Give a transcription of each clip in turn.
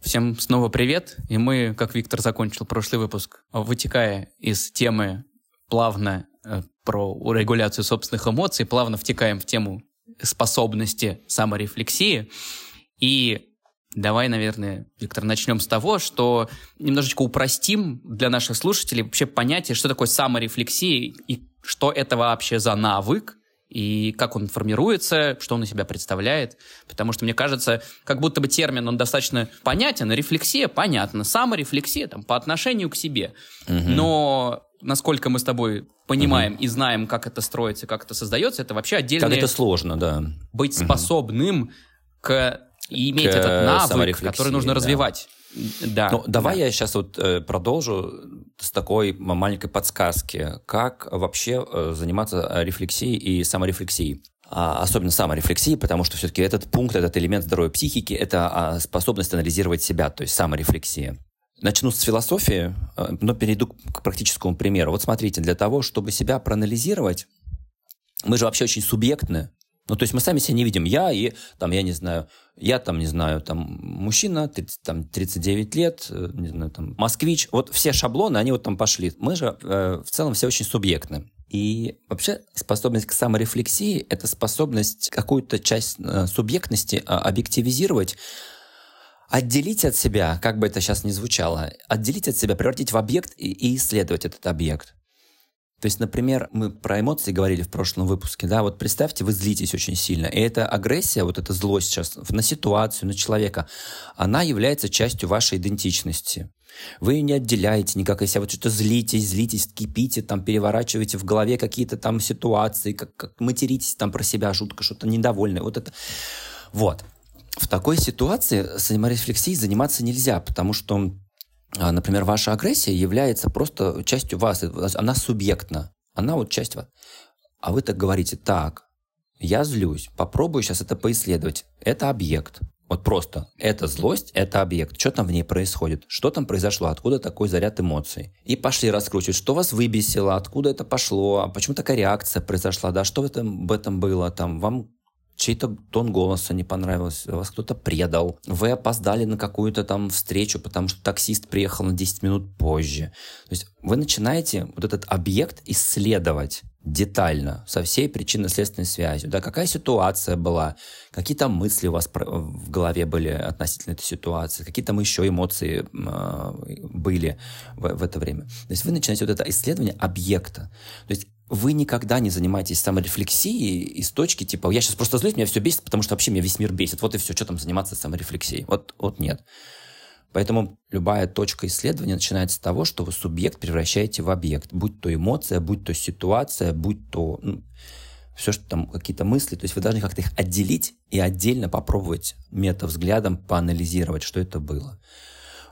Всем снова привет. И мы, как Виктор закончил прошлый выпуск, вытекая из темы плавно э, про регуляцию собственных эмоций, плавно втекаем в тему способности саморефлексии. И давай, наверное, Виктор, начнем с того, что немножечко упростим для наших слушателей вообще понятие, что такое саморефлексия и что это вообще за навык, и как он формируется, что он из себя представляет. Потому что, мне кажется, как будто бы термин, он достаточно понятен, рефлексия понятна, саморефлексия там, по отношению к себе. Угу. Но насколько мы с тобой понимаем угу. и знаем, как это строится, как это создается, это вообще отдельно. Как это сложно, да. Быть угу. способным к и иметь к этот навык, который нужно да. развивать. Да. Ну, давай да. я сейчас вот э, продолжу с такой маленькой подсказки. Как вообще э, заниматься рефлексией и саморефлексией? А, особенно саморефлексией, потому что все-таки этот пункт, этот элемент здоровой психики – это а, способность анализировать себя, то есть саморефлексия. Начну с философии, э, но перейду к практическому примеру. Вот смотрите, для того, чтобы себя проанализировать, мы же вообще очень субъектны. Ну, то есть мы сами себя не видим. Я и, там, я не знаю, я там, не знаю, там, мужчина, 30, там, 39 лет, э, не знаю, там, москвич. Вот все шаблоны, они вот там пошли. Мы же э, в целом все очень субъектны. И вообще способность к саморефлексии – это способность какую-то часть э, субъектности э, объективизировать, отделить от себя, как бы это сейчас ни звучало, отделить от себя, превратить в объект и, и исследовать этот объект. То есть, например, мы про эмоции говорили в прошлом выпуске, да, вот представьте, вы злитесь очень сильно, и эта агрессия, вот эта злость сейчас на ситуацию, на человека, она является частью вашей идентичности. Вы ее не отделяете никак себя, вот что-то злитесь, злитесь, кипите, там переворачиваете в голове какие-то там ситуации, как, как материтесь там про себя жутко, что-то недовольное, вот это. Вот. В такой ситуации саморефлексией заниматься нельзя, потому что например, ваша агрессия является просто частью вас, она субъектна, она вот часть вас. А вы так говорите, так, я злюсь, попробую сейчас это поисследовать. Это объект. Вот просто. Это злость, это объект. Что там в ней происходит? Что там произошло? Откуда такой заряд эмоций? И пошли раскручивать, что вас выбесило, откуда это пошло, а почему такая реакция произошла, да, что в этом, в этом было, там, вам чей-то тон голоса не понравился, вас кто-то предал, вы опоздали на какую-то там встречу, потому что таксист приехал на 10 минут позже. То есть вы начинаете вот этот объект исследовать детально, со всей причинно-следственной связью. Да, какая ситуация была, какие там мысли у вас в голове были относительно этой ситуации, какие там еще эмоции э, были в, в это время. То есть вы начинаете вот это исследование объекта. То есть вы никогда не занимаетесь саморефлексией из точки типа «я сейчас просто злюсь, меня все бесит, потому что вообще меня весь мир бесит». Вот и все, что там заниматься саморефлексией. Вот, вот нет. Поэтому любая точка исследования начинается с того, что вы субъект превращаете в объект. Будь то эмоция, будь то ситуация, будь то ну, все, что там какие-то мысли. То есть вы должны как-то их отделить и отдельно попробовать метавзглядом поанализировать, что это было.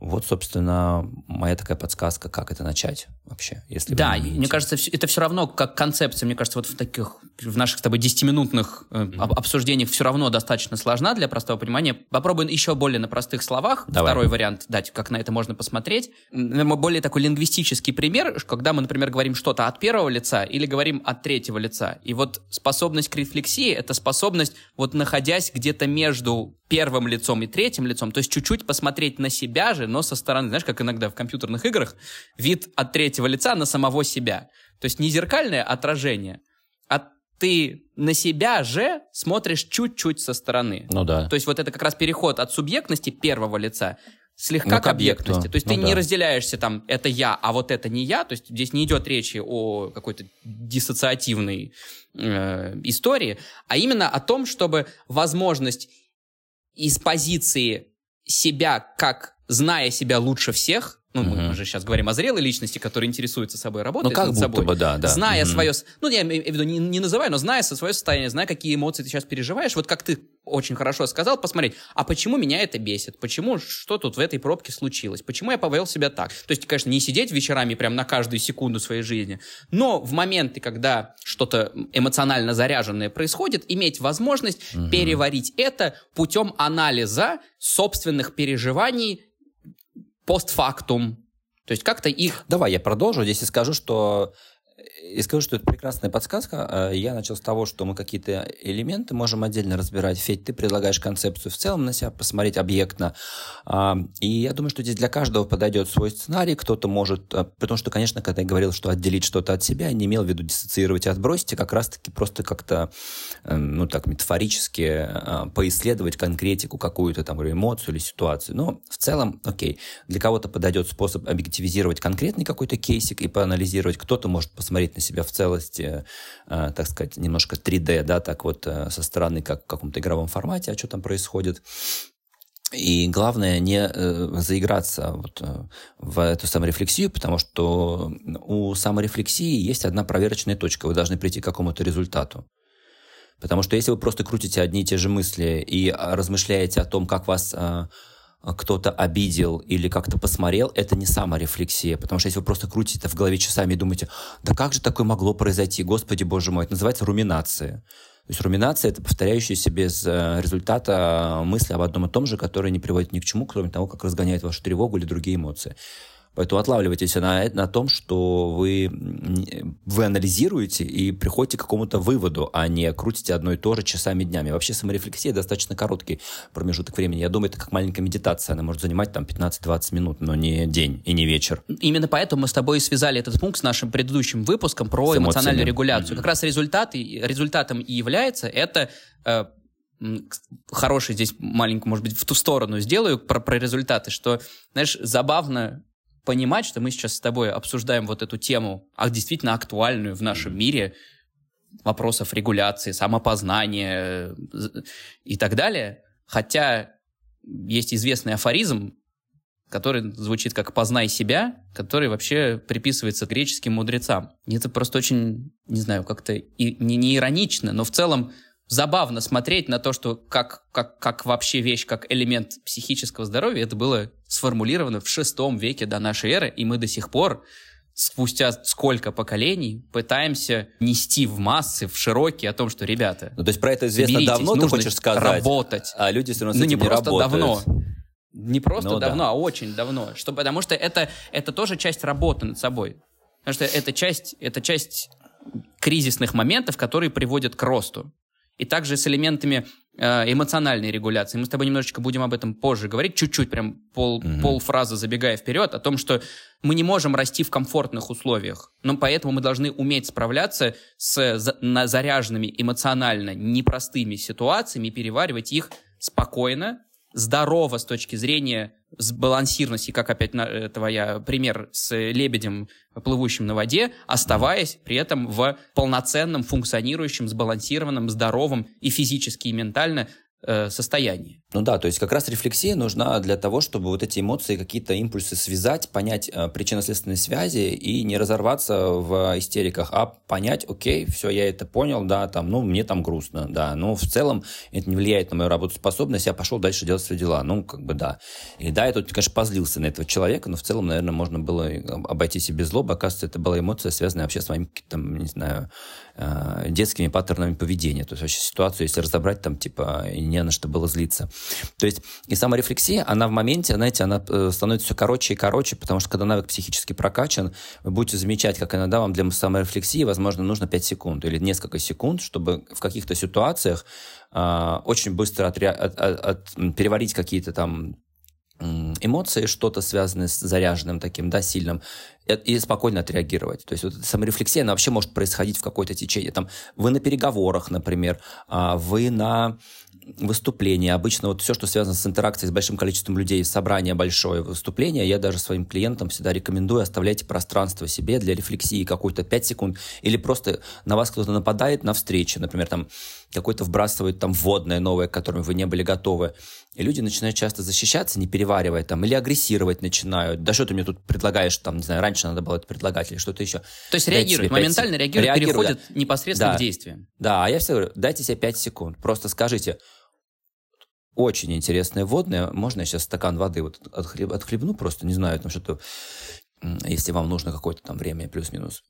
Вот, собственно, моя такая подсказка, как это начать вообще, если Да, мне кажется, это все равно как концепция, мне кажется, вот в таких, в наших с тобой 10-минутных mm-hmm. обсуждениях все равно достаточно сложна для простого понимания. Попробуем еще более на простых словах. Давай. Второй вариант дать, как на это можно посмотреть. Более такой лингвистический пример, когда мы, например, говорим что-то от первого лица или говорим от третьего лица. И вот способность к рефлексии — это способность, вот находясь где-то между первым лицом и третьим лицом, то есть чуть-чуть посмотреть на себя же, но со стороны, знаешь, как иногда в компьютерных играх, вид от третьего лица на самого себя. То есть не зеркальное отражение, а ты на себя же смотришь чуть-чуть со стороны. Ну да. То есть вот это как раз переход от субъектности первого лица слегка ну, к объектности. То есть ну, ты да. не разделяешься там, это я, а вот это не я. То есть здесь не идет речи о какой-то диссоциативной э, истории, а именно о том, чтобы возможность из позиции себя как зная себя лучше всех, ну, угу. мы же сейчас говорим о зрелой личности, которая интересуется собой, работает ну, как над будто собой. бы, да, да. Зная угу. свое... Ну, я имею в виду, не, не называю, но зная свое состояние, зная, какие эмоции ты сейчас переживаешь, вот как ты очень хорошо сказал, посмотреть, а почему меня это бесит? Почему, что тут в этой пробке случилось? Почему я повел себя так? То есть, конечно, не сидеть вечерами прям на каждую секунду своей жизни, но в моменты, когда что-то эмоционально заряженное происходит, иметь возможность угу. переварить это путем анализа собственных переживаний постфактум. То есть как-то их... Давай я продолжу здесь и скажу, что и скажу, что это прекрасная подсказка. Э, я начал с того, что мы какие-то элементы можем отдельно разбирать. Федь, ты предлагаешь концепцию в целом на себя посмотреть объектно. А, и я думаю, что здесь для каждого подойдет свой сценарий. Кто-то может... Э, потому что, конечно, когда я говорил, что отделить что-то от себя, не имел в виду диссоциировать и отбросить, а как раз-таки просто как-то, э, ну так, метафорически поисследовать конкретику какую-то там эмоцию или ситуацию. Но в целом, окей, для кого-то подойдет способ объективизировать конкретный какой-то кейсик и поанализировать. Кто-то может посмотреть на себя в целости, э, так сказать, немножко 3D, да, так вот э, со стороны, как в каком-то игровом формате, а что там происходит. И главное не э, заиграться вот, в эту саморефлексию, потому что у саморефлексии есть одна проверочная точка. Вы должны прийти к какому-то результату. Потому что если вы просто крутите одни и те же мысли и размышляете о том, как вас а, кто-то обидел или как-то посмотрел, это не саморефлексия. Потому что если вы просто крутите это в голове часами и думаете, да как же такое могло произойти, господи боже мой, это называется руминация. То есть руминация – это повторяющиеся без э, результата мысли об одном и том же, которые не приводят ни к чему, кроме того, как разгоняет вашу тревогу или другие эмоции. Поэтому отлавливайтесь на, на том, что вы, вы анализируете и приходите к какому-то выводу, а не крутите одно и то же часами днями. Вообще саморефлексия достаточно короткий промежуток времени. Я думаю, это как маленькая медитация. Она может занимать там 15-20 минут, но не день и не вечер. Именно поэтому мы с тобой связали этот пункт с нашим предыдущим выпуском про эмоциональную регуляцию. Mm-hmm. Как раз результат, результатом и является это э, хороший здесь маленькую, может быть, в ту сторону сделаю про, про результаты, что, знаешь, забавно понимать, что мы сейчас с тобой обсуждаем вот эту тему, а действительно актуальную в нашем мире, вопросов регуляции, самопознания и так далее. Хотя есть известный афоризм, который звучит как «познай себя», который вообще приписывается греческим мудрецам. И это просто очень, не знаю, как-то и, не, не иронично, но в целом забавно смотреть на то, что как, как, как вообще вещь, как элемент психического здоровья, это было сформулировано в шестом веке до нашей эры, и мы до сих пор спустя сколько поколений пытаемся нести в массы, в широкие о том, что, ребята, Ну, то есть про это известно давно, ты хочешь сказать? работать. А люди все равно с ну, этим не просто не давно. Не просто ну, давно, да. а очень давно. Что, потому что это, это тоже часть работы над собой. Потому что это часть, это часть кризисных моментов, которые приводят к росту и также с элементами э, эмоциональной регуляции. Мы с тобой немножечко будем об этом позже говорить, чуть-чуть, прям пол, mm-hmm. полфразы забегая вперед, о том, что мы не можем расти в комфортных условиях, но поэтому мы должны уметь справляться с за, на заряженными эмоционально непростыми ситуациями переваривать их спокойно, здорово с точки зрения сбалансированности, как опять на, э, твоя пример с лебедем, плывущим на воде, оставаясь при этом в полноценном, функционирующем, сбалансированном, здоровом и физически, и ментально э, состоянии. Ну да, то есть как раз рефлексия нужна для того, чтобы вот эти эмоции, какие-то импульсы связать, понять э, причинно-следственные связи и не разорваться в истериках, а понять, окей, все, я это понял, да, там, ну, мне там грустно, да, но в целом это не влияет на мою работоспособность, я пошел дальше делать свои дела, ну, как бы да. И да, я тут, конечно, позлился на этого человека, но в целом, наверное, можно было обойтись и без злобы, оказывается, это была эмоция, связанная вообще с моим, там, не знаю, э, детскими паттернами поведения, то есть вообще ситуацию, если разобрать, там, типа, не на что было злиться. То есть и саморефлексия, она в моменте, знаете, она э, становится все короче и короче, потому что когда навык психически прокачан, вы будете замечать, как иногда вам для саморефлексии, возможно, нужно 5 секунд или несколько секунд, чтобы в каких-то ситуациях э, очень быстро отре- от, от, от, переварить какие-то там эмоции, что-то связанное с заряженным таким, да, сильным, э, и спокойно отреагировать. То есть вот саморефлексия, она вообще может происходить в какое-то течение. Там, вы на переговорах, например, а, вы на выступления, обычно вот все, что связано с интеракцией с большим количеством людей, собрание большое, выступление, я даже своим клиентам всегда рекомендую оставляйте пространство себе для рефлексии какой-то 5 секунд, или просто на вас кто-то нападает на встрече, например, там какой-то вбрасывает там вводное новое, к которому вы не были готовы. И люди начинают часто защищаться, не переваривая там, или агрессировать начинают. Да что ты мне тут предлагаешь, там, не знаю, раньше надо было это предлагать или что-то еще. То есть реагируют, моментально реагируют, реагируют, переходят да. непосредственно да. к действиям. Да, а я всегда говорю, дайте себе 5 секунд, просто скажите, очень интересное водное. Можно я сейчас стакан воды вот отхлеб, отхлебну просто, не знаю, там что-то если вам нужно какое-то там время плюс-минус,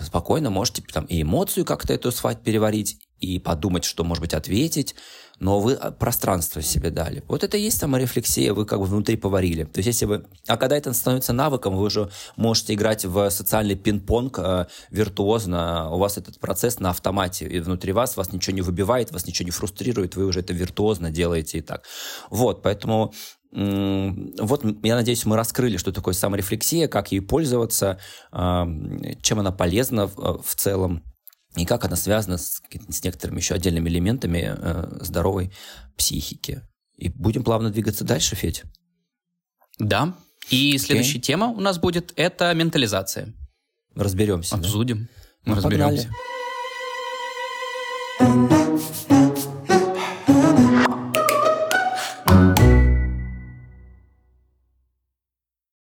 спокойно можете там и эмоцию как-то эту свать переварить, и подумать, что, может быть, ответить, но вы а, пространство себе дали. Вот это и есть саморефлексия, вы как бы внутри поварили. То есть если вы... А когда это становится навыком, вы уже можете играть в социальный пинг-понг э, виртуозно, у вас этот процесс на автомате, и внутри вас вас ничего не выбивает, вас ничего не фрустрирует, вы уже это виртуозно делаете и так. Вот, поэтому вот, я надеюсь, мы раскрыли, что такое саморефлексия, как ей пользоваться, чем она полезна в целом, и как она связана с, с некоторыми еще отдельными элементами э, здоровой психики. И будем плавно двигаться дальше, Федь. Да. И okay. следующая тема у нас будет это ментализация. Разберемся. Обсудим. Да? Мы ну, разберемся. Погнали.